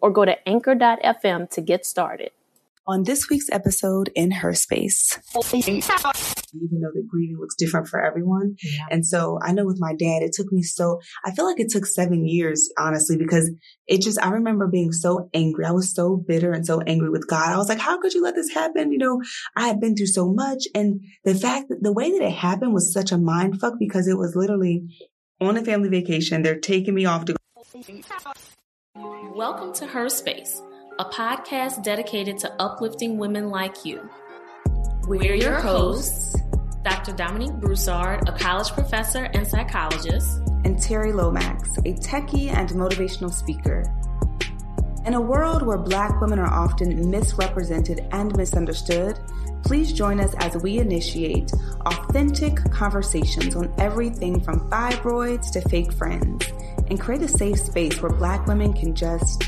or go to anchor.fm to get started. On this week's episode in her space, even though the grieving looks different for everyone. Yeah. And so I know with my dad, it took me so, I feel like it took seven years, honestly, because it just, I remember being so angry. I was so bitter and so angry with God. I was like, how could you let this happen? You know, I had been through so much. And the fact that the way that it happened was such a mind fuck because it was literally on a family vacation. They're taking me off to Welcome to Her Space, a podcast dedicated to uplifting women like you. We're your hosts, Dr. Dominique Broussard, a college professor and psychologist, and Terri Lomax, a techie and motivational speaker. In a world where Black women are often misrepresented and misunderstood, please join us as we initiate authentic conversations on everything from fibroids to fake friends and create a safe space where Black women can just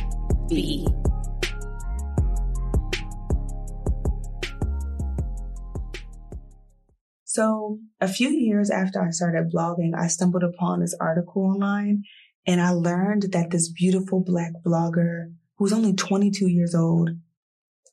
be. So, a few years after I started blogging, I stumbled upon this article online and I learned that this beautiful Black blogger who was only 22 years old,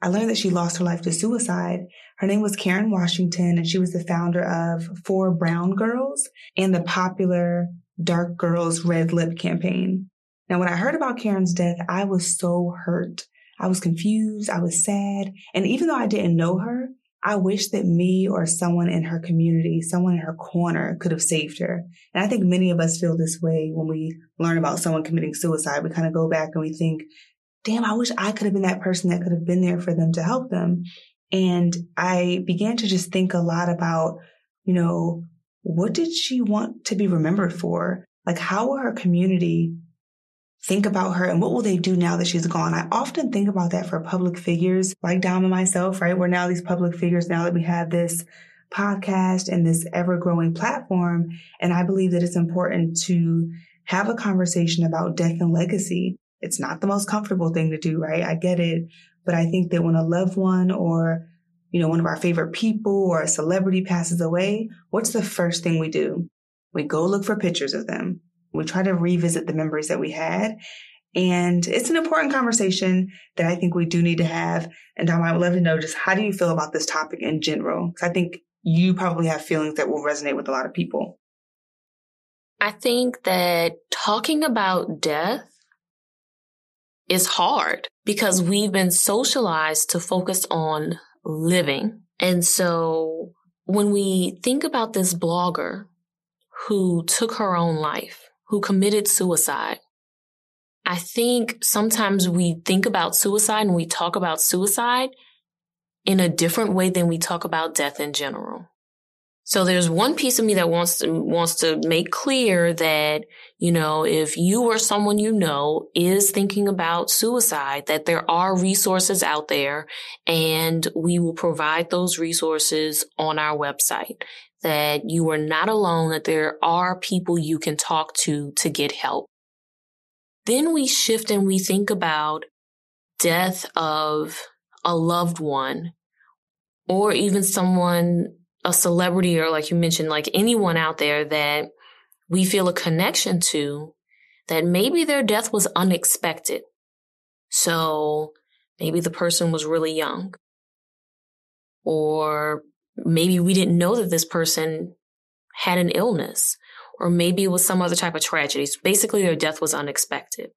I learned that she lost her life to suicide. Her name was Karyn Washington and she was the founder of For Brown Girls and the popular Dark Girls Red Lip campaign. Now, when I heard about Karyn's death, I was so hurt. I was confused. I was sad. And even though I didn't know her, I wish that me or someone in her community, someone in her corner could have saved her. And I think many of us feel this way when we learn about someone committing suicide. We kind of go back and we think, damn, I wish I could have been that person that could have been there for them to help them. And I began to just think a lot about, you know, what did she want to be remembered for? Like, how will her community think about her and what will they do now that she's gone? I often think about that for public figures like Dom and myself, right? We're now these public figures now that we have this podcast and this ever growing platform. And I believe that it's important to have a conversation about death and legacy. It's not the most comfortable thing to do, right? I get it. But I think that when a loved one or you know, one of our favorite people or a celebrity passes away, what's the first thing we do? We go look for pictures of them. We try to revisit the memories that we had. And it's an important conversation that I think we do need to have. And Dom, I would love to know just how do you feel about this topic in general? Because I think you probably have feelings that will resonate with a lot of people. I think that talking about death is hard because we've been socialized to focus on living. And so when we think about this blogger who took her own life, who committed suicide, I think sometimes we think about suicide and we talk about suicide in a different way than we talk about death in general. So there's one piece of me that wants to, wants to make clear that, you know, if you or someone you know is thinking about suicide, that there are resources out there and we will provide those resources on our website. That you are not alone, that there are people you can talk to to get help. Then we shift and we think about death of a loved one or even someone a celebrity or like you mentioned, like anyone out there that we feel a connection to that maybe their death was unexpected. So maybe the person was really young or maybe we didn't know that this person had an illness or maybe it was some other type of tragedy. So basically their death was unexpected.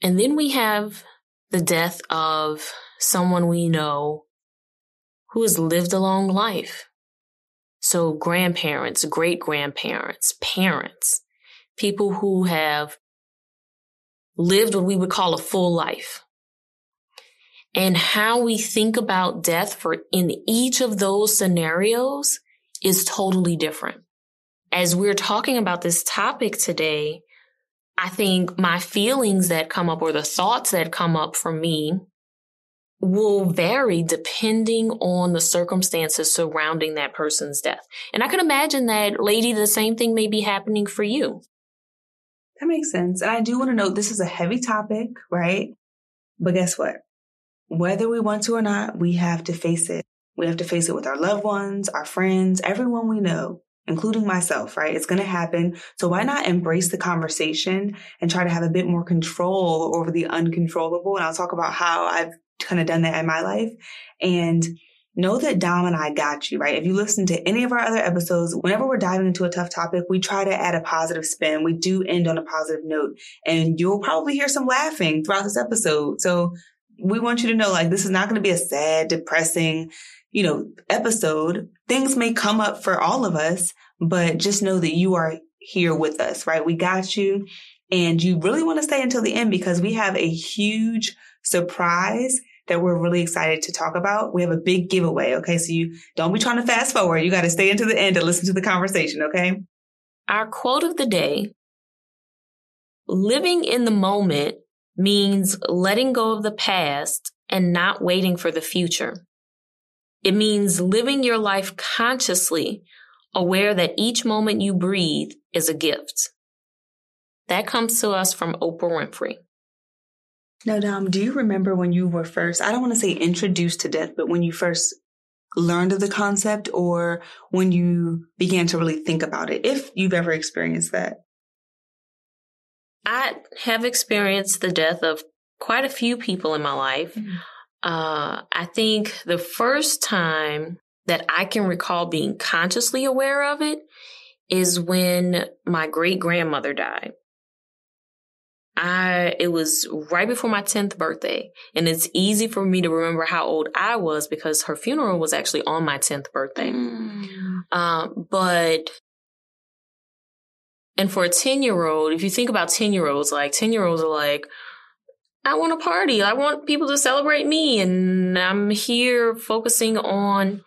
And then we have the death of someone we know who has lived a long life. So grandparents, great grandparents, parents, people who have lived what we would call a full life. And how we think about death for in each of those scenarios is totally different. As we're talking about this topic today, I think my feelings that come up or the thoughts that come up for me will vary depending on the circumstances surrounding that person's death. And I can imagine that, lady, the same thing may be happening for you. That makes sense. And I do want to note this is a heavy topic, right? But guess what? Whether we want to or not, we have to face it. We have to face it with our loved ones, our friends, everyone we know, including myself, right? It's going to happen. So why not embrace the conversation and try to have a bit more control over the uncontrollable? And I'll talk about how I've kind of done that in my life. And know that Dom and I got you, right? If you listen to any of our other episodes, whenever we're diving into a tough topic, we try to add a positive spin. We do end on a positive note and you'll probably hear some laughing throughout this episode. So we want you to know like this is not going to be a sad, depressing, you know, episode. Things may come up for all of us, but just know that you are here with us, right? We got you and you really want to stay until the end because we have a huge surprise that we're really excited to talk about. We have a big giveaway. Okay. So you don't be trying to fast forward. You got to stay into the end and listen to the conversation. Okay. Our quote of the day living in the moment means letting go of the past and not waiting for the future. It means living your life consciously, aware that each moment you breathe is a gift. That comes to us from Oprah Winfrey. Now, Dom, do you remember when you were first, I don't want to say introduced to death, but when you first learned of the concept or when you began to really think about it, if you've ever experienced that? I have experienced the death of quite a few people in my life. Mm-hmm. Uh, I think the first time that I can recall being consciously aware of it is when my great grandmother died. I, it was right before my 10th birthday. And it's easy for me to remember how old I was because her funeral was actually on my 10th birthday. Mm. Um, but, and for a 10 year old, if you think about 10 year olds, like 10 year olds are like, I want a party. I want people to celebrate me. And I'm here focusing on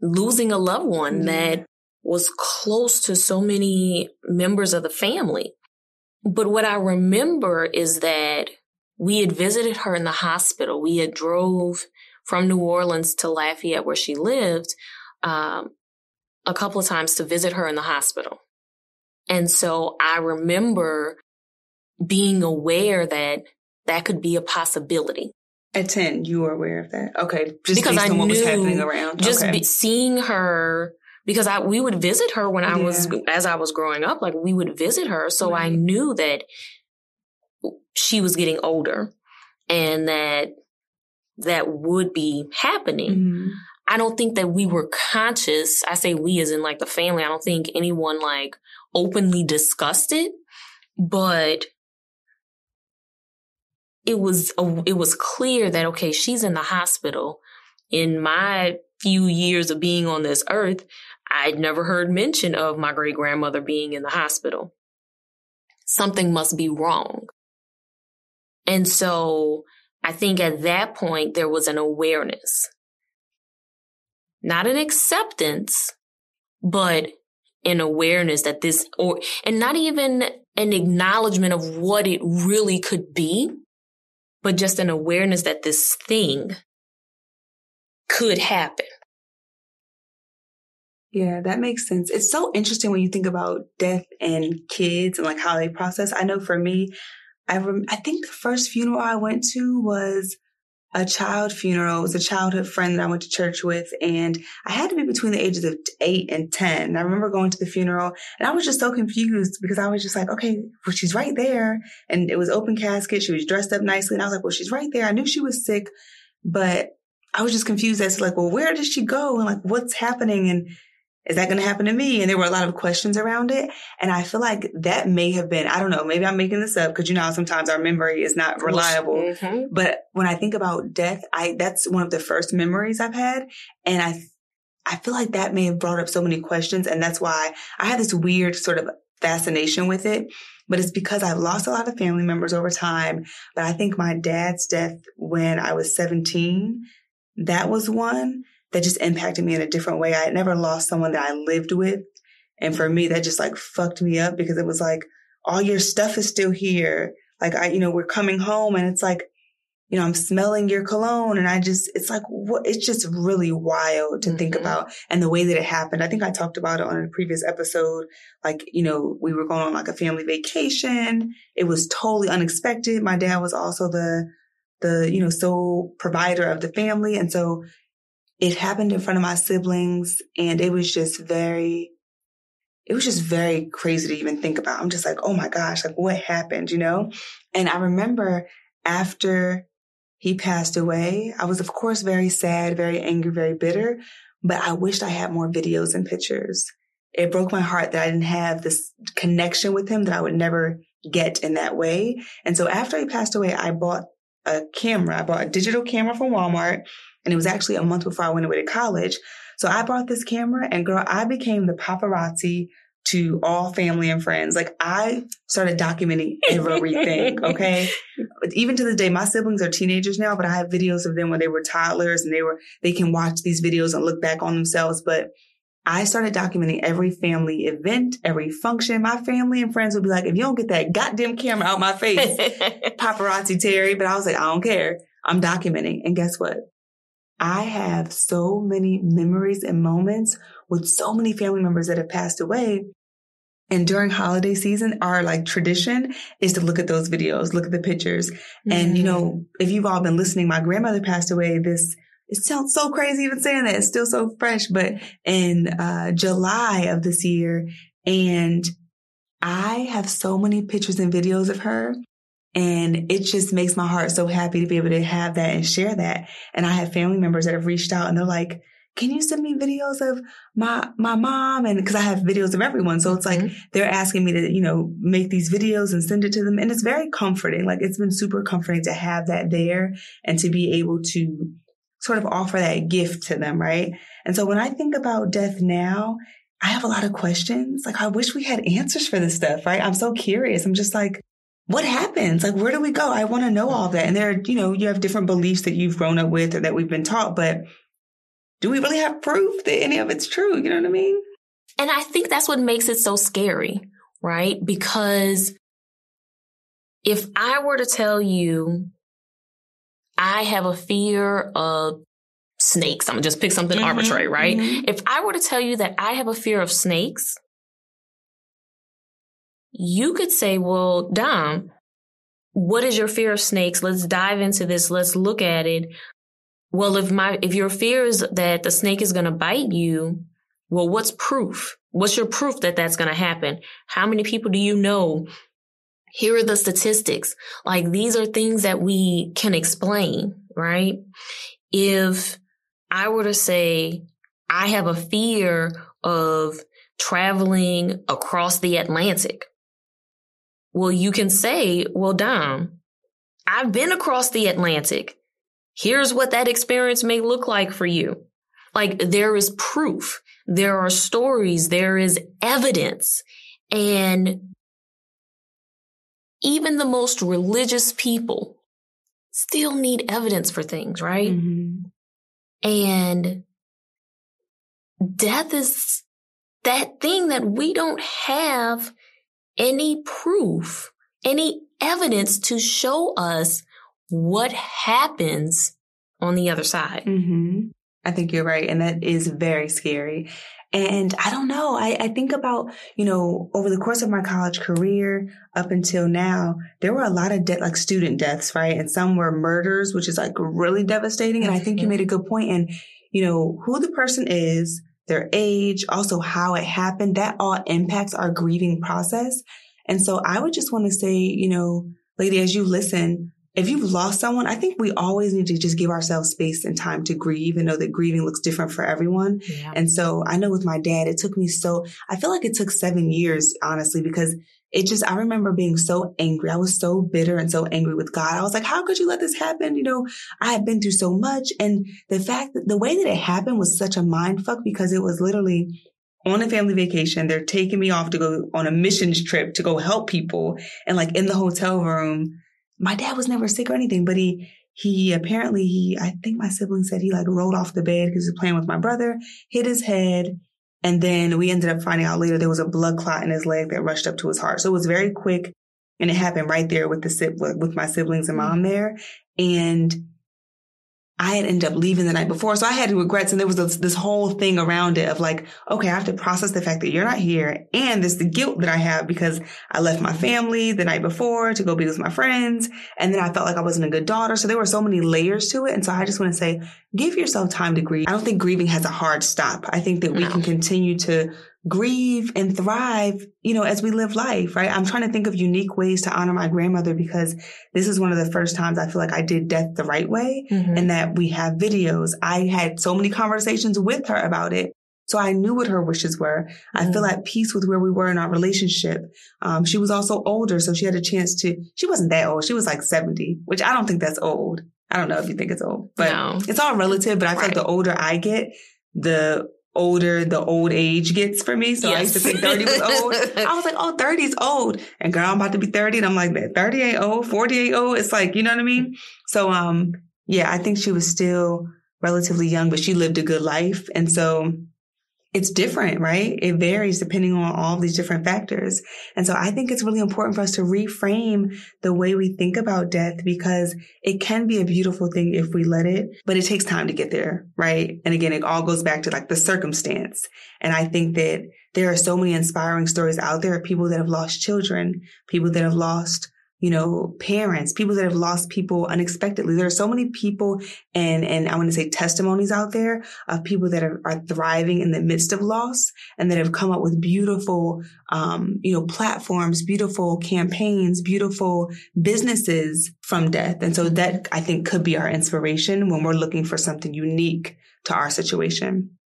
losing a loved one mm. that was close to so many members of the family. But what I remember is that we had visited her in the hospital. We had drove from New Orleans to Lafayette where she lived um, a couple of times to visit her in the hospital. And so I remember being aware that that could be a possibility. At 10, you were aware of that? Okay. Just because I knew what was happening around. Just okay. be, seeing her because I we would visit her when I yeah. was as I was growing up. Like we would visit her, so right. I knew that she was getting older, and that that would be happening. Mm-hmm. I don't think that we were conscious. I say we as in like the family. I don't think anyone like openly discussed it, but it was a, it was clear that okay, she's in the hospital. In my few years of being on this earth, I'd never heard mention of my great grandmother being in the hospital. Something must be wrong. And so I think at that point, there was an awareness, not an acceptance, but an awareness that this, or, and not even an acknowledgement of what it really could be, but just an awareness that this thing could happen. Yeah, that makes sense. It's so interesting when you think about death and kids and like how they process. I know for me, I rem- I think the first funeral I went to was a child funeral. It was a childhood friend that I went to church with, and I had to be between the ages of eight and ten. And I remember going to the funeral, and I was just so confused because I was just like, okay, well, she's right there, and it was open casket. She was dressed up nicely, and I was like, well, she's right there. I knew she was sick, but I was just confused as to like, well, where did she go, and like, what's happening, and is that going to happen to me? And there were a lot of questions around it. And I feel like that may have been, I don't know, maybe I'm making this up because you know how sometimes our memory is not reliable. Mm-hmm. But when I think about death, I, that's one of the first memories I've had. And I, I feel like that may have brought up so many questions. And that's why I had this weird sort of fascination with it. But it's because I've lost a lot of family members over time. But I think my dad's death when I was 17, that was one that just impacted me in a different way. I had never lost someone that I lived with. And for me, that just like fucked me up because it was like, all your stuff is still here. Like I, you know, we're coming home and it's like, you know, I'm smelling your cologne and I just, it's like, what, it's just really wild to mm-hmm. think about and the way that it happened. I think I talked about it on a previous episode. Like, you know, we were going on like a family vacation. It was totally unexpected. My dad was also the, the, you know, sole provider of the family. And so it happened in front of my siblings and it was just very, it was just very crazy to even think about. I'm just like, oh my gosh, like what happened, you know? And I remember after he passed away. I was, of course, very sad, very angry, very bitter, but I wished I had more videos and pictures. It broke my heart that I didn't have this connection with him that I would never get in that way. And so after he passed away, I bought a camera. I bought a digital camera from Walmart and it was actually a month before I went away to college. So I bought this camera and girl, I became the paparazzi to all family and friends. Like I started documenting everything. okay. Even to this day, my siblings are teenagers now, but I have videos of them when they were toddlers and they were, they can watch these videos and look back on themselves. But I started documenting every family event, every function. My family and friends would be like, if you don't get that goddamn camera out my face, paparazzi Terri. But I was like, I don't care. I'm documenting. And guess what? I have so many memories and moments with so many family members that have passed away. And during holiday season, our like tradition is to look at those videos, look at the pictures. Mm-hmm. And, you know, mm-hmm. if you've all been listening, my grandmother passed away this, it sounds so crazy even saying that. It's still so fresh, but in, uh, July of this year. And I have so many pictures and videos of her and it just makes my heart so happy to be able to have that and share that. And I have family members that have reached out and they're like, can you send me videos of my, my mom? And cause I have videos of everyone. So it's like, mm-hmm. they're asking me to, you know, make these videos and send it to them. And it's very comforting. Like it's been super comforting to have that there and to be able to sort of offer that gift to them. Right. And so when I think about death now, I have a lot of questions. Like I wish we had answers for this stuff. Right. I'm so curious. I'm just like, what happens? Like, where do we go? I want to know all that. And there, are, you know, you have different beliefs that you've grown up with or that we've been taught, but do we really have proof that any of it's true? You know what I mean? And I think that's what makes it so scary, right? Because if I were to tell you I have a fear of snakes, I'm gonna just pick something mm-hmm, arbitrary, right? Mm-hmm. If I were to tell you that I have a fear of snakes, you could say, well, Dom, what is your fear of snakes? Let's dive into this. Let's look at it. Well, if my, if your fear is that the snake is going to bite you, well, what's proof? What's your proof that that's going to happen? How many people do you know? Here are the statistics. Like these are things that we can explain, right? If I were to say, I have a fear of traveling across the Atlantic. Well, you can say, well, Dom, I've been across the Atlantic. Here's what that experience may look like for you. Like there is proof. There are stories. There is evidence. And even the most religious people still need evidence for things, right? Mm-hmm. And death is that thing that we don't have any proof, any evidence to show us what happens on the other side. Mm-hmm. I think you're right. And that is very scary. And I don't know. I, I think about, you know, over the course of my college career up until now, there were a lot of de- like student deaths, right? And some were murders, which is like really devastating. And I think you made a good point. And, you know, who the person is, their age, also how it happened, that all impacts our grieving process. And so I would just want to say, you know, lady, as you listen, if you've lost someone, I think we always need to just give ourselves space and time to grieve and know that grieving looks different for everyone. Yeah. And so I know with my dad, it took me so, I feel like it took seven years, honestly, because it just, I remember being so angry. I was so bitter and so angry with God. I was like, how could you let this happen? You know, I had been through so much. And the fact that the way that it happened was such a mind fuck because it was literally on a family vacation. They're taking me off to go on a missions trip to go help people. And like in the hotel room, my dad was never sick or anything, but he, he apparently he, I think my sibling said he like rolled off the bed because he was playing with my brother, hit his head, And then we ended up finding out later there was a blood clot in his leg that rushed up to his heart. So it was very quick and it happened right there with the with my siblings and mom mm-hmm. there. And I had ended up leaving the night before. So I had regrets and there was this, this, whole thing around it of like, okay, I have to process the fact that you're not here. And there's the guilt that I have because I left my family the night before to go be with my friends. And then I felt like I wasn't a good daughter. So there were so many layers to it. And so I just want to say, give yourself time to grieve. I don't think grieving has a hard stop. I think that we no. can continue to grieve and thrive, you know, as we live life, right? I'm trying to think of unique ways to honor my grandmother because this is one of the first times I feel like I did death the right way mm-hmm. and that we have videos. I had so many conversations with her about it. So I knew what her wishes were. Mm-hmm. I feel mm-hmm. at peace with where we were in our relationship. Um, she was also older, so she had a chance to, she wasn't that old. She was like 70, which I don't think that's old. I don't know if you think it's old, but no. it's all relative. But I feel right. like the older I get, the older the old age gets for me. So yes. I used to think 30 was old. I was like, oh, 30 is old. And girl, I'm about to be 30. And I'm like, 30 ain't old, 40 ain't old. It's like, you know what I mean? So, um, yeah, I think she was still relatively young, but she lived a good life. And so it's different, right? It varies depending on all these different factors. And so I think it's really important for us to reframe the way we think about death because it can be a beautiful thing if we let it, but it takes time to get there, right? And again, it all goes back to like the circumstance. And I think that there are so many inspiring stories out there of people that have lost children, people that have lost you know, parents, people that have lost people unexpectedly. There are so many people and, and I want to say testimonies out there of people that are, are thriving in the midst of loss and that have come up with beautiful, um, you know, platforms, beautiful campaigns, beautiful businesses from death. And so that I think could be our inspiration when we're looking for something unique to our situation.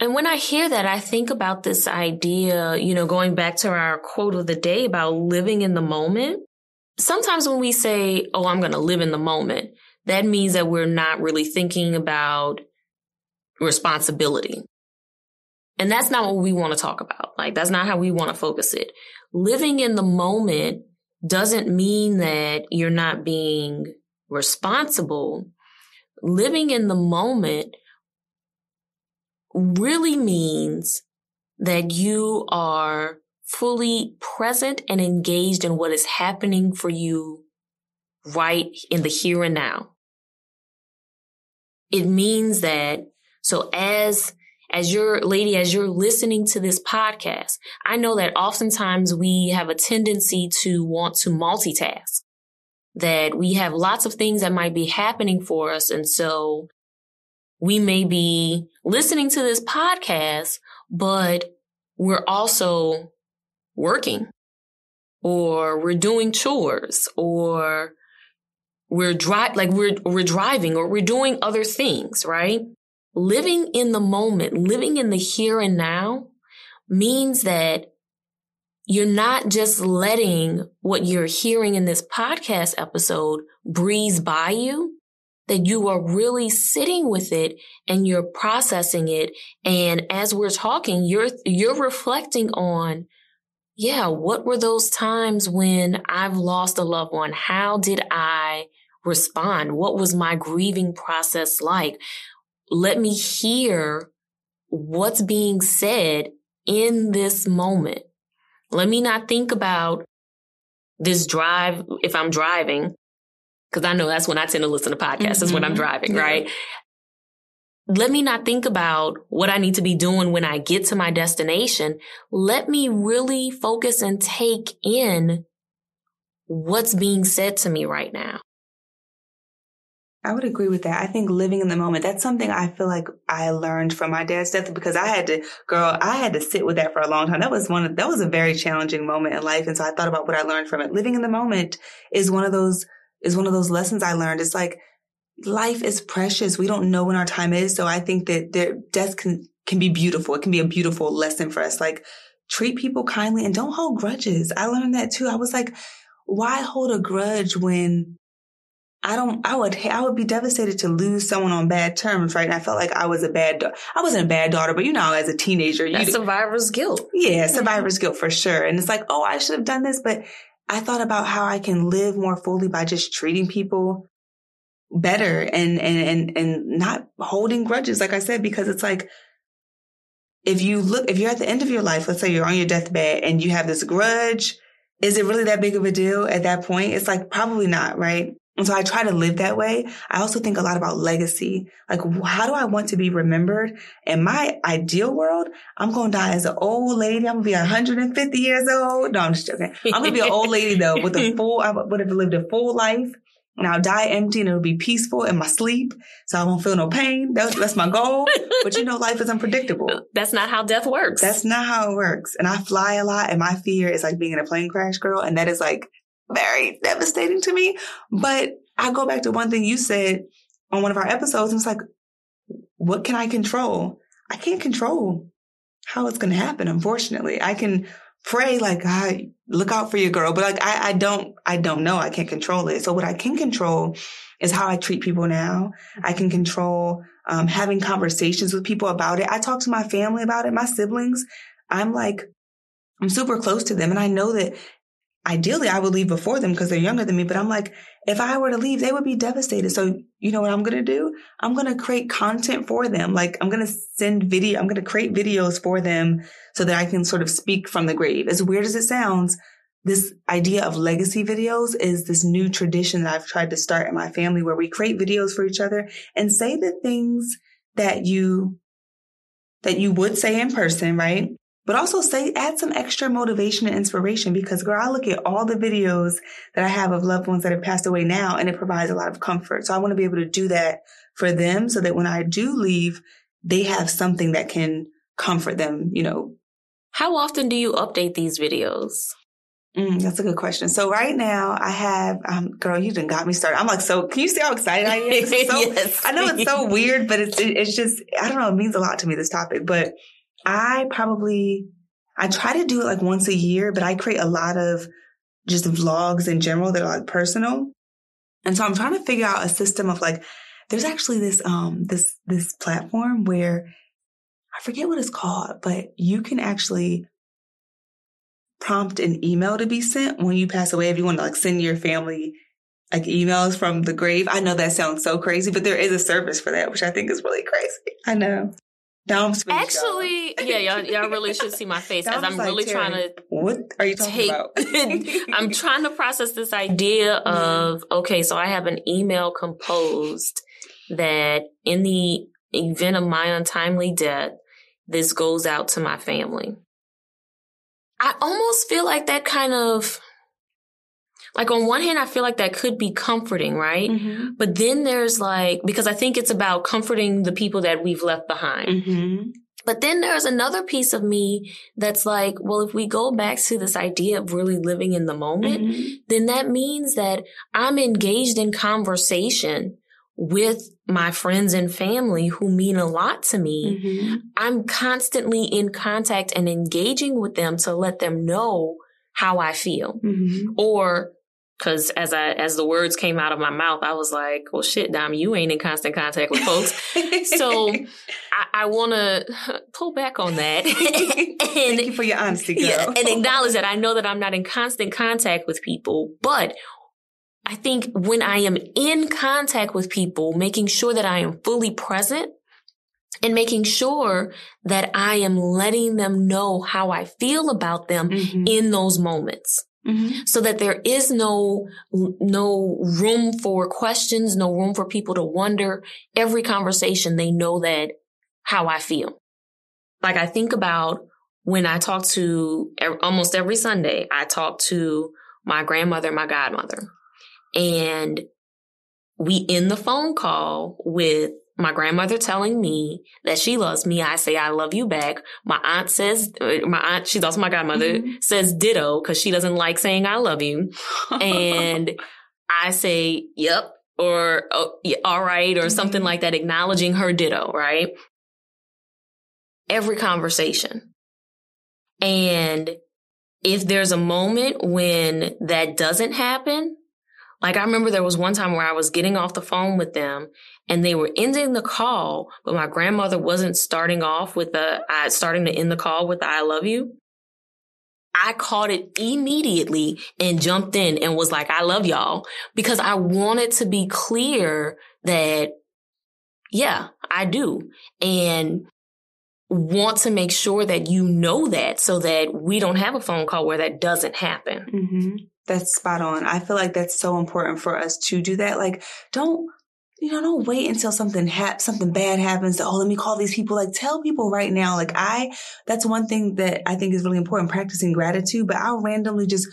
And when I hear that, I think about this idea, you know, going back to our quote of the day about living in the moment sometimes when we say, oh, I'm going to live in the moment, that means that we're not really thinking about responsibility. And that's not what we want to talk about. Like, that's not how we want to focus it. Living in the moment doesn't mean that you're not being responsible. Living in the moment really means that you are fully present and engaged in what is happening for you right in the here and now. It means that, so as, as your lady, as you're listening to this podcast, I know that oftentimes we have a tendency to want to multitask, that we have lots of things that might be happening for us. And so we may be listening to this podcast, but we're also working or we're doing chores or we're dri- like we're we're driving or we're doing other things, right? Living in the moment, living in the here and now means that you're not just letting what you're hearing in this podcast episode breeze by you, that you are really sitting with it and you're processing it. And as we're talking, you're, you're reflecting on yeah, what were those times when I've lost a loved one? How did I respond? What was my grieving process like? Let me hear what's being said in this moment. Let me not think about this drive if I'm driving, because I know that's when I tend to listen to podcasts, mm-hmm. is when I'm mm-hmm. driving, yeah. right? Let me not think about what I need to be doing when I get to my destination. Let me really focus and take in what's being said to me right now. I would agree with that. I think living in the moment, that's something I feel like I learned from my dad's death because I had to, girl, I had to sit with that for a long time. That was one of, that was a very challenging moment in life. And so I thought about what I learned from it. Living in the moment is one of those, is one of those lessons I learned. It's like, life is precious. We don't know when our time is. So I think that there, death can, can be beautiful. It can be a beautiful lesson for us. Like treat people kindly and don't hold grudges. I learned that too. I was like, why hold a grudge when I don't, I would, I would be devastated to lose someone on bad terms, right? And I felt like I was a bad, I wasn't a bad daughter, but you know, as a teenager, you. That's survivor's guilt. Yeah, mm-hmm. survivor's guilt for sure. And it's like, oh, I should have done this, but I thought about how I can live more fully by just treating people better and, and, and, and not holding grudges, like I said, because it's like, if you look, if you're at the end of your life, let's say you're on your deathbed and you have this grudge, is it really that big of a deal at that point? It's like probably not, right? And so I try to live that way. I also think a lot about legacy. Like, how do I want to be remembered? In my ideal world, I'm going to die as an old lady. I'm going to be 150 years old. No, I'm just joking. I'm going to be an old lady though with a full, I would have lived a full life and I'll die empty and it'll be peaceful in my sleep. So I won't feel no pain. That's, that's my goal. but you know, life is unpredictable. That's not how death works. That's not how it works. And I fly a lot and my fear is like being in a plane crash girl. And that is like very devastating to me. But I go back to one thing you said on one of our episodes, and it's like, what can I control? I can't control how it's going to happen. Unfortunately, I can pray like, God, look out for your girl, but like, I, I don't, I don't know. I can't control it. So what I can control is how I treat people now. I can control um, having conversations with people about it. I talk to my family about it, my siblings. I'm like, I'm super close to them. And I know that ideally I would leave before them because they're younger than me. But I'm like, if I were to leave, they would be devastated. So you know what I'm going to do? I'm going to create content for them. Like I'm going to send video. I'm going to create videos for them so that I can sort of speak from the grave. As weird as it sounds, this idea of legacy videos is this new tradition that I've tried to start in my family where we create videos for each other and say the things that you that you would say in person, right? But also say, add some extra motivation and inspiration because girl, I look at all the videos that I have of loved ones that have passed away now and it provides a lot of comfort. So I want to be able to do that for them so that when I do leave, they have something that can comfort them, you know. How often do you update these videos? Mm, that's a good question. So right now I have, um, girl, you done got me started. I'm like, so can you see how excited I am? So, yes. I know it's so weird, but it's, it's just, I don't know. It means a lot to me, this topic, but I probably, I try to do it like once a year, but I create a lot of just vlogs in general that are like personal. And so I'm trying to figure out a system of like, there's actually this, um, this, this platform where I forget what it's called, but you can actually prompt an email to be sent when you pass away. If you want to like send your family like emails from the grave. I know that sounds so crazy, but there is a service for that, which I think is really crazy. I know. Dom speech. Actually, yeah, y'all, y'all really should see my face as I'm like, really trying to. What are you talking take, about? I'm trying to process this idea mm-hmm. of okay, so I have an email composed that in the event of my untimely death, this goes out to my family. I almost feel like that kind of like on one hand, I feel like that could be comforting, right? Mm-hmm. But then there's like, because I think it's about comforting the people that we've left behind. Mm-hmm. But then there's another piece of me that's like, well, if we go back to this idea of really living in the moment, mm-hmm. then that means that I'm engaged in conversation with my friends and family who mean a lot to me. Mm-hmm. I'm constantly in contact and engaging with them to let them know how I feel mm-hmm. or Cause as I, as the words came out of my mouth, I was like, well, shit, Dom, you ain't in constant contact with folks. so I, I want to pull back on that. and, Thank you for your honesty, girl. Yeah, and acknowledge that I know that I'm not in constant contact with people, but I think when I am in contact with people, making sure that I am fully present and making sure that I am letting them know how I feel about them mm-hmm. in those moments. Mm-hmm. So that there is no, no room for questions, no room for people to wonder. Every conversation, they know that how I feel. Like I think about when I talk to almost every Sunday, I talk to my grandmother, my godmother, and we end the phone call with my grandmother telling me that she loves me. I say, I love you back. My aunt says, uh, my aunt, she's also my godmother, mm-hmm. says ditto because she doesn't like saying I love you. and I say, yep, or oh, yeah, all right, or mm-hmm. something like that, acknowledging her ditto, right? Every conversation. And if there's a moment when that doesn't happen, like I remember there was one time where I was getting off the phone with them and they were ending the call, but my grandmother wasn't starting off with the, uh, starting to end the call with the I love you. I caught it immediately and jumped in and was like, I love y'all because I wanted to be clear that, yeah, I do. And want to make sure that you know that so that we don't have a phone call where that doesn't happen. Mm-hmm. That's spot on. I feel like that's so important for us to do that. Like, don't you know, don't wait until something ha- something bad happens. To, oh, let me call these people. Like, tell people right now. Like, I that's one thing that I think is really important. Practicing gratitude, but I'll randomly just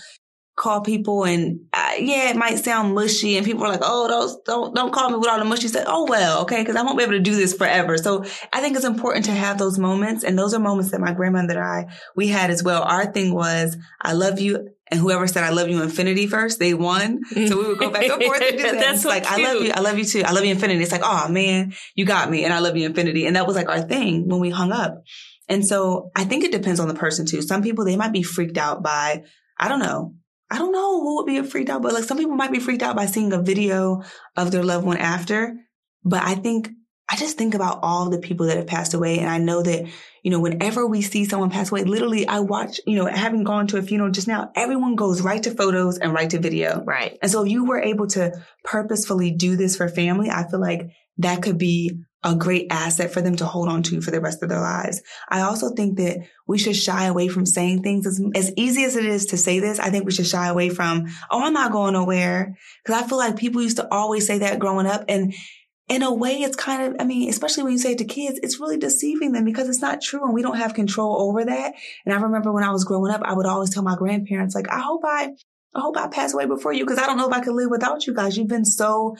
call people and uh, yeah, it might sound mushy and people are like, oh, don't, don't, don't call me with all the mushy stuff. Oh, well, okay. Cause I won't be able to do this forever. So I think it's important to have those moments. And those are moments that my grandmother and I, we had as well. Our thing was, I love you. And whoever said I love you infinity first, they won. So we would go back and forth and do that. That's so like, cute. I love you. I love you too. I love you infinity. It's like, oh man, you got me and I love you infinity. And that was like our thing when we hung up. And so I think it depends on the person too. Some people, they might be freaked out by, I don't know, I don't know who would be freaked out, but like some people might be freaked out by seeing a video of their loved one after. But I think, I just think about all the people that have passed away. And I know that, you know, whenever we see someone pass away, literally I watch, you know, having gone to a funeral just now, everyone goes right to photos and right to video. Right. And so if you were able to purposefully do this for family, I feel like that could be a great asset for them to hold on to for the rest of their lives. I also think that we should shy away from saying things as, as easy as it is to say this. I think we should shy away from, oh, I'm not going nowhere. Cause I feel like people used to always say that growing up. And in a way, it's kind of, I mean, especially when you say it to kids, it's really deceiving them because it's not true and we don't have control over that. And I remember when I was growing up, I would always tell my grandparents, like, I hope I, I hope I pass away before you because I don't know if I could live without you guys. You've been so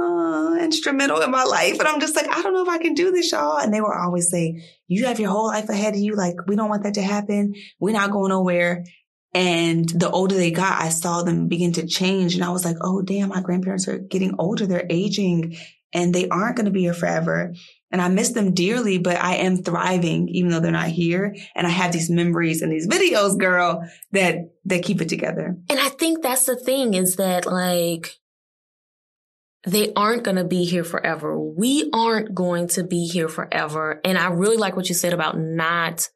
uh, instrumental in my life. And I'm just like, I don't know if I can do this, y'all. And they were always say, you have your whole life ahead of you. Like, we don't want that to happen. We're not going nowhere. And the older they got, I saw them begin to change. And I was like, oh, damn, my grandparents are getting older. They're aging and they aren't going to be here forever. And I miss them dearly, but I am thriving even though they're not here. And I have these memories and these videos, girl, that, that keep it together. And I think that's the thing is that like, they aren't going to be here forever. We aren't going to be here forever. And I really like what you said about not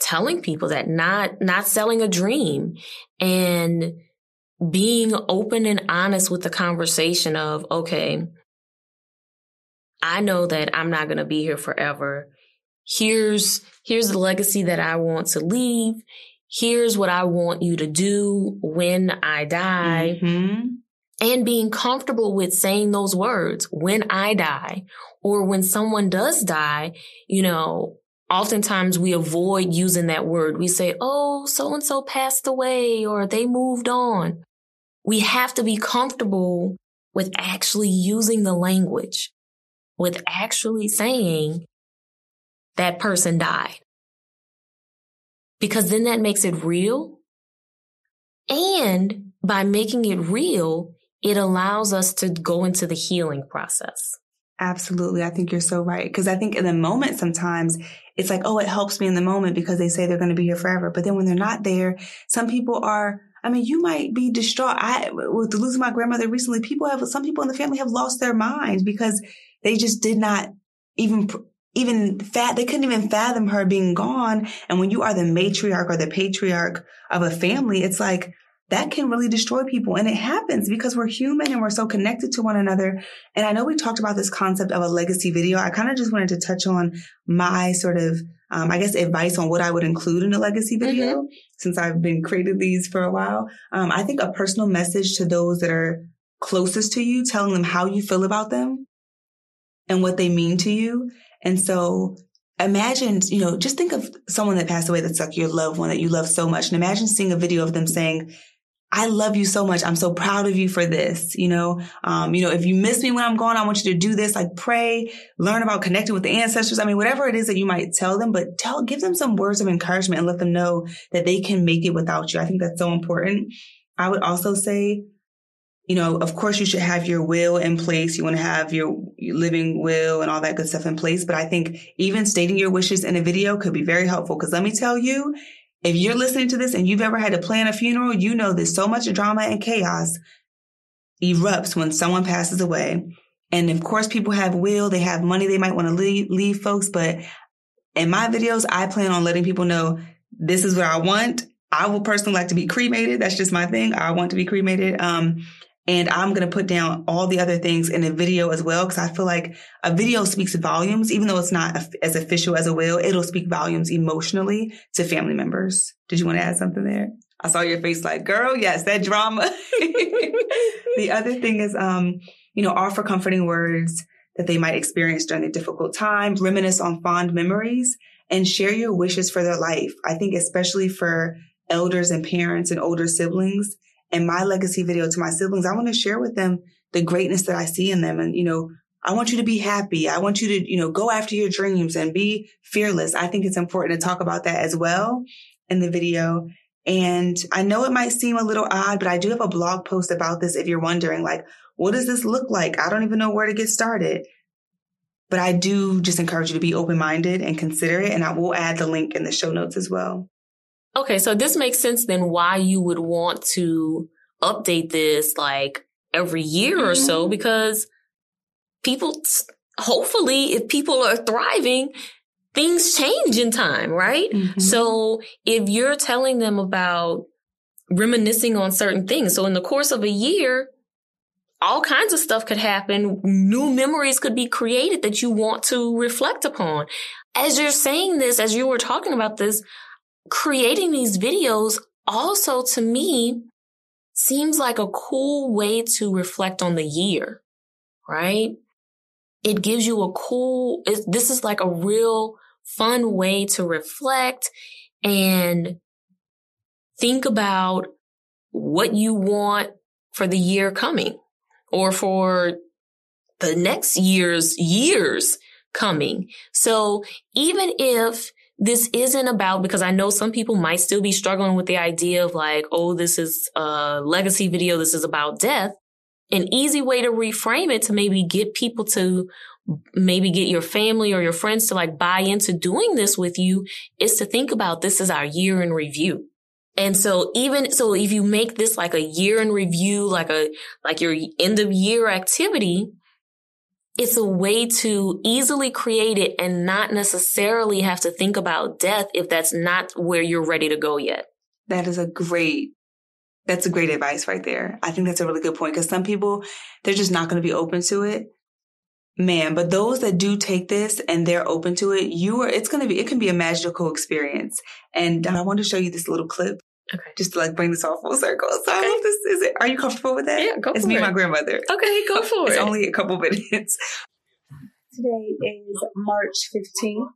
telling people that, not, not selling a dream and being open and honest with the conversation of, okay, I know that I'm not going to be here forever. Here's, here's the legacy that I want to leave. Here's what I want you to do when I die. Mm-hmm and being comfortable with saying those words when I die or when someone does die, you know, oftentimes we avoid using that word. We say, Oh, so and so passed away or they moved on. We have to be comfortable with actually using the language, with actually saying that person died. Because then that makes it real. And by making it real, it allows us to go into the healing process. Absolutely. I think you're so right. Cause I think in the moment, sometimes it's like, oh, it helps me in the moment because they say they're going to be here forever. But then when they're not there, some people are, I mean, you might be distraught. I, with losing my grandmother recently, people have, some people in the family have lost their minds because they just did not even, even fat, they couldn't even fathom her being gone. And when you are the matriarch or the patriarch of a family, it's like, that can really destroy people. And it happens because we're human and we're so connected to one another. And I know we talked about this concept of a legacy video. I kind of just wanted to touch on my sort of, um, I guess, advice on what I would include in a legacy video mm-hmm. since I've been creating these for a while. Um, I think a personal message to those that are closest to you, telling them how you feel about them and what they mean to you. And so imagine, you know, just think of someone that passed away that's like your loved one that you love so much. And imagine seeing a video of them saying, I love you so much. I'm so proud of you for this. You know, um, you know, if you miss me when I'm gone, I want you to do this. Like pray, learn about connecting with the ancestors. I mean, whatever it is that you might tell them, but tell, give them some words of encouragement and let them know that they can make it without you. I think that's so important. I would also say, you know, of course you should have your will in place. You want to have your, living will and all that good stuff in place. But I think even stating your wishes in a video could be very helpful. Cause let me tell you, if you're listening to this and you've ever had to plan a funeral, you know that so much drama and chaos erupts when someone passes away. And of course, people have will, they have money, they might want to leave, leave folks. But in my videos, I plan on letting people know this is what I want. I will personally like to be cremated. That's just my thing. I want to be cremated. Um, And I'm going to put down all the other things in a video as well, because I feel like a video speaks volumes, even though it's not as official as a will, it'll speak volumes emotionally to family members. Did you want to add something there? I saw your face like, girl, yes, that drama. the other thing is, um, you know, offer comforting words that they might experience during a difficult time, reminisce on fond memories, and share your wishes for their life. I think especially for elders and parents and older siblings, and my legacy video to my siblings, I want to share with them the greatness that I see in them. And, you know, I want you to be happy. I want you to, you know, go after your dreams and be fearless. I think it's important to talk about that as well in the video. And I know it might seem a little odd, but I do have a blog post about this if you're wondering, like, what does this look like? I don't even know where to get started. But I do just encourage you to be open minded and consider it. And I will add the link in the show notes as well. Okay, so this makes sense then why you would want to update this like every year mm-hmm. or so mm-hmm. because people hopefully if people are thriving things change in time, right? Mm-hmm. So if you're telling them about reminiscing on certain things, so in the course of a year, all kinds of stuff could happen. New memories could be created that you want to reflect upon. As you're saying this, as you were talking about this, creating these videos also to me seems like a cool way to reflect on the year, right? It gives you a cool, it, this is like a real fun way to reflect and think about what you want for the year coming or for the next year's years coming. So even if this isn't about because I know some people might still be struggling with the idea of like, oh, this is a legacy video. This is about death. An easy way to reframe it to maybe get people to maybe get your family or your friends to like buy into doing this with you is to think about this as our year in review. And so even, so if you make this like a year in review, like a, like your end of year activity, it's a way to easily create it and not necessarily have to think about death if that's not where you're ready to go yet. That is a great, that's a great advice right there. I think that's a really good point because some people, they're just not going to be open to it. Man, but those that do take this and they're open to it, you are, it's going to be, it can be a magical experience. And I want to show you this little clip. Okay. Just to like bring this all full circle. So okay. this is it. Are you comfortable with that? Yeah, go for it. it's me it. and my grandmother. Okay, go for it's it. It's only a couple minutes. Today is March 15th.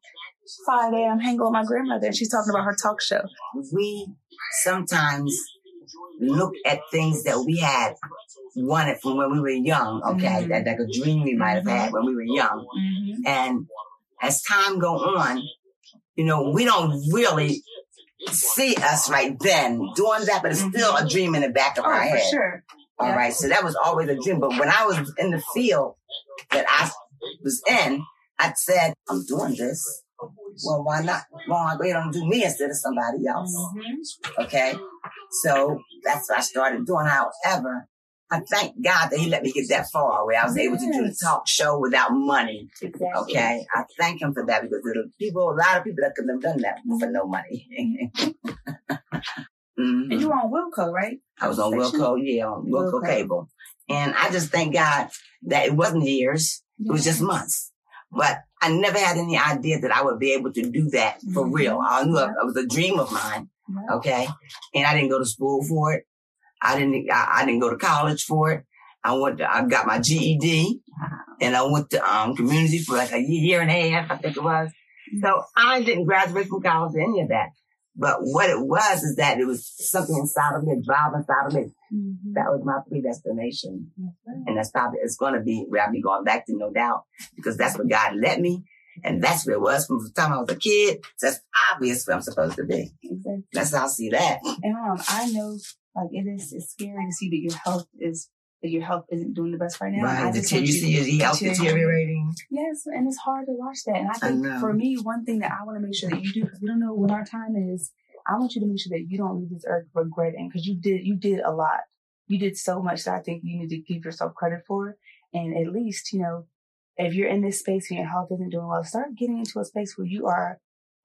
Friday, I'm hanging with my grandmother and she's talking about her talk show. We sometimes look at things that we had wanted from when we were young, okay? Mm-hmm. That like a dream we might have had when we were young. Mm-hmm. And as time go on, you know, we don't really see us right then doing that, but it's mm-hmm. still a dream in the back of oh, our head. sure. All yeah. right. So that was always a dream. But when I was in the field that I was in, I said, I'm doing this. Well, why not? Why ahead and do me instead of somebody else? Mm-hmm. Okay. So that's what I started doing. However, I thank God that He let me get that far where I was yes. able to do the talk show without money. Exactly. Okay. I thank Him for that because people, a lot of people that could have done that mm-hmm. for no money. mm-hmm. And you were on Wilco, right? I was on Wilco, yeah, on Wilco, Wilco Cable. And I just thank God that it wasn't years. Yes. It was just months. But I never had any idea that I would be able to do that for mm-hmm. real. I knew it was a dream of mine. Okay. And I didn't go to school for it. I didn't, I, I, didn't go to college for it. I went, to, I got my GED and I went to, um, community for like a year and a half, I think it was. So I didn't graduate from college or any of that. But what it was is that it was something inside of me, a drive inside of me. Mm-hmm. That was my predestination. Right. And that's probably, it's going to be where I'll be going back to, no doubt, because that's what God let me. And that's where it was from the time I was a kid. So that's obvious where I'm supposed to be. Exactly. That's how I see that. And um, I know like it is it's scary to see that your health is that your health isn't doing the best right now. Right. I just you see your health deteriorating. Yes, and it's hard to watch that. And I think I for me, one thing that I want to make sure that you do, because we don't know what our time is, I want you to make sure that you don't leave this earth regretting because you did you did a lot. You did so much that I think you need to give yourself credit for. And at least, you know, if you're in this space and your health isn't doing well, start getting into a space where you are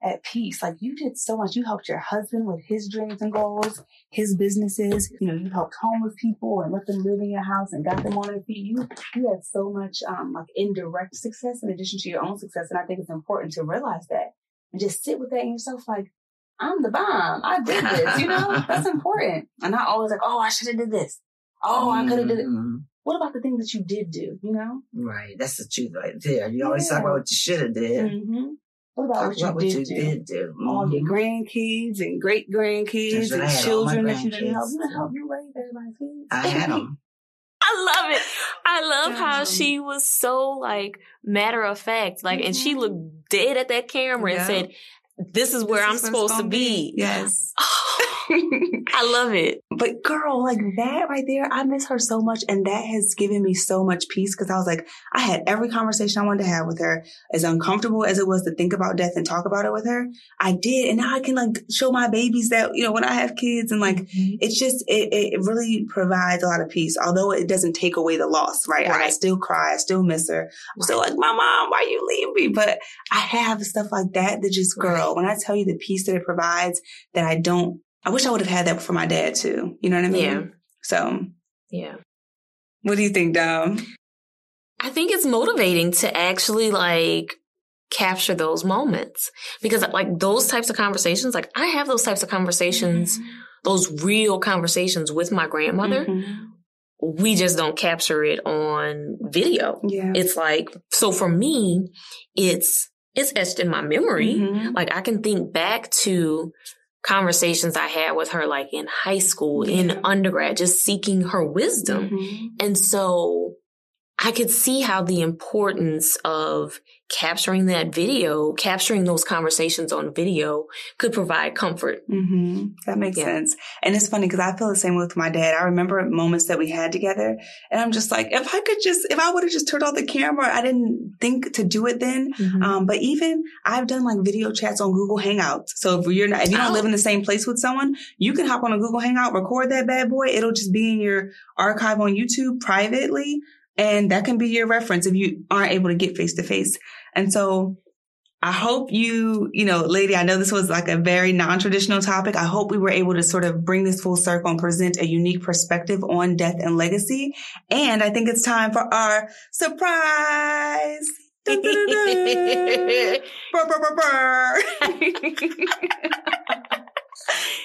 at peace. Like you did so much. You helped your husband with his dreams and goals, his businesses. You know, you helped homeless people and let them live in your house and got them on their feet. You you had so much um like indirect success in addition to your own success. And I think it's important to realize that and just sit with that in yourself like, I'm the bomb. I did this, you know? That's important. And not always like, oh, I should have did this. Oh, I could have did it. Mm-hmm. What about the things that you did do, you know? Right. That's the truth right there. You always yeah. talk about what you should have did. Mm-hmm. What about what you, did, you do? did do? Mm-hmm. All your grandkids and great grandkids and children that you didn't help. You didn't help you raise everybody's kids. I had them. I love it. I love how she was so like matter of fact, like, mm-hmm. and she mm-hmm. looked dead at that camera and said, "This is where this I'm is supposed to be." be. Yes. I love it. But girl, like that right there, I miss her so much. And that has given me so much peace because I was like, I had every conversation I wanted to have with her. As uncomfortable as it was to think about death and talk about it with her, I did. And now I can like show my babies that, you know, when I have kids and like, mm-hmm. it's just, it, it really provides a lot of peace, although it doesn't take away the loss, right? right. I still cry. I still miss her. I'm still like, my mom, why you leave me? But I have stuff like that that just, girl, right. when I tell you the peace that it provides that I don't I wish I would have had that for my dad too. You know what I mean? Yeah. So, yeah. What do you think, Dom? I think it's motivating to actually like capture those moments because like those types of conversations, like I have those types of conversations, mm-hmm. those real conversations with my grandmother. Mm-hmm. We just don't capture it on video. Yeah. It's like, so for me, it's, it's etched in my memory. Mm-hmm. Like I can think back to conversations I had with her, like in high school, yeah. in undergrad, just seeking her wisdom. Mm-hmm. And so I could see how the importance of capturing that video, capturing those conversations on video could provide comfort. Mm-hmm. That makes yeah. sense. And it's funny because I feel the same with my dad. I remember moments that we had together and I'm just like, if I could just, if I would have just turned on the camera, I didn't think to do it then. Mm-hmm. Um, but even I've done like video chats on Google Hangouts. So if you're not, if you don't oh. live in the same place with someone, you can hop on a Google Hangout, record that bad boy. It'll just be in your archive on YouTube privately. And that can be your reference if you aren't able to get face to face. And so I hope you, you know, lady, I know this was like a very non-traditional topic. I hope we were able to sort of bring this full circle and present a unique perspective on death and legacy. And I think it's time for our surprise. burr, burr, burr, burr.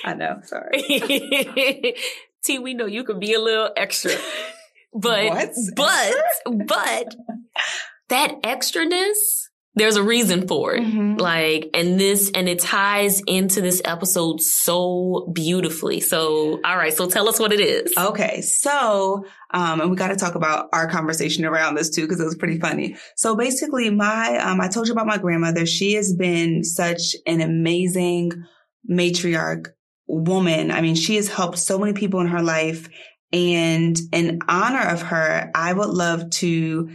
I know, sorry. T, we know you can be a little extra. But what? but but that extraness there's a reason for it. Mm-hmm. Like, and this, and it ties into this episode so beautifully. So, all right. So tell us what it is. Okay. So, um, and we got to talk about our conversation around this too, because it was pretty funny. So basically my, um, I told you about my grandmother. She has been such an amazing matriarch woman. I mean, she has helped so many people in her life and in honor of her, I would love to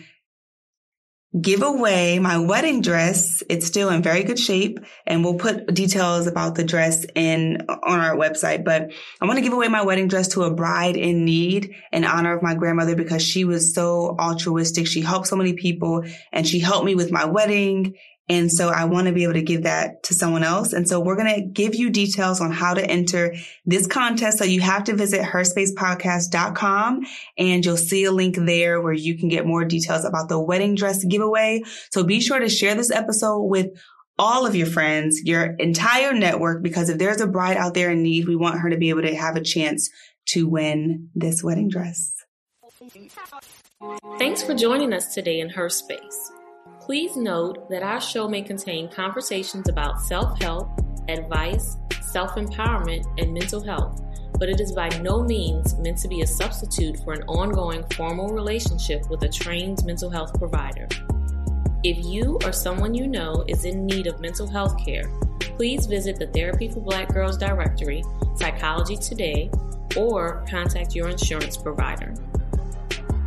give away my wedding dress. It's still in very good shape and we'll put details about the dress in on our website, but I want to give away my wedding dress to a bride in need in honor of my grandmother because she was so altruistic. She helped so many people and she helped me with my wedding and so I want to be able to give that to someone else. And so we're going to give you details on how to enter this contest. So you have to visit herspacepodcast.com and you'll see a link there where you can get more details about the wedding dress giveaway. So be sure to share this episode with all of your friends, your entire network, because if there's a bride out there in need, we want her to be able to have a chance to win this wedding dress. Thanks for joining us today in Her Space. Please note that our show may contain conversations about self help, advice, self empowerment, and mental health, but it is by no means meant to be a substitute for an ongoing formal relationship with a trained mental health provider. If you or someone you know is in need of mental health care, please visit the Therapy for Black Girls directory, Psychology Today, or contact your insurance provider.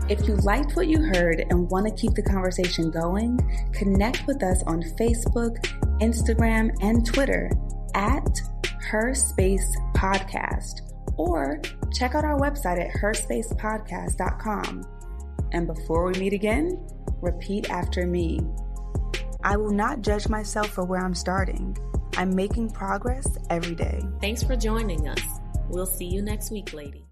If you liked what you heard and want to keep the conversation going, connect with us on Facebook, Instagram, and Twitter at Her Space Podcast, or check out our website at herspacepodcast.com. And before we meet again, repeat after me. I will not judge myself for where I'm starting. I'm making progress every day. Thanks for joining us. We'll see you next week, ladies.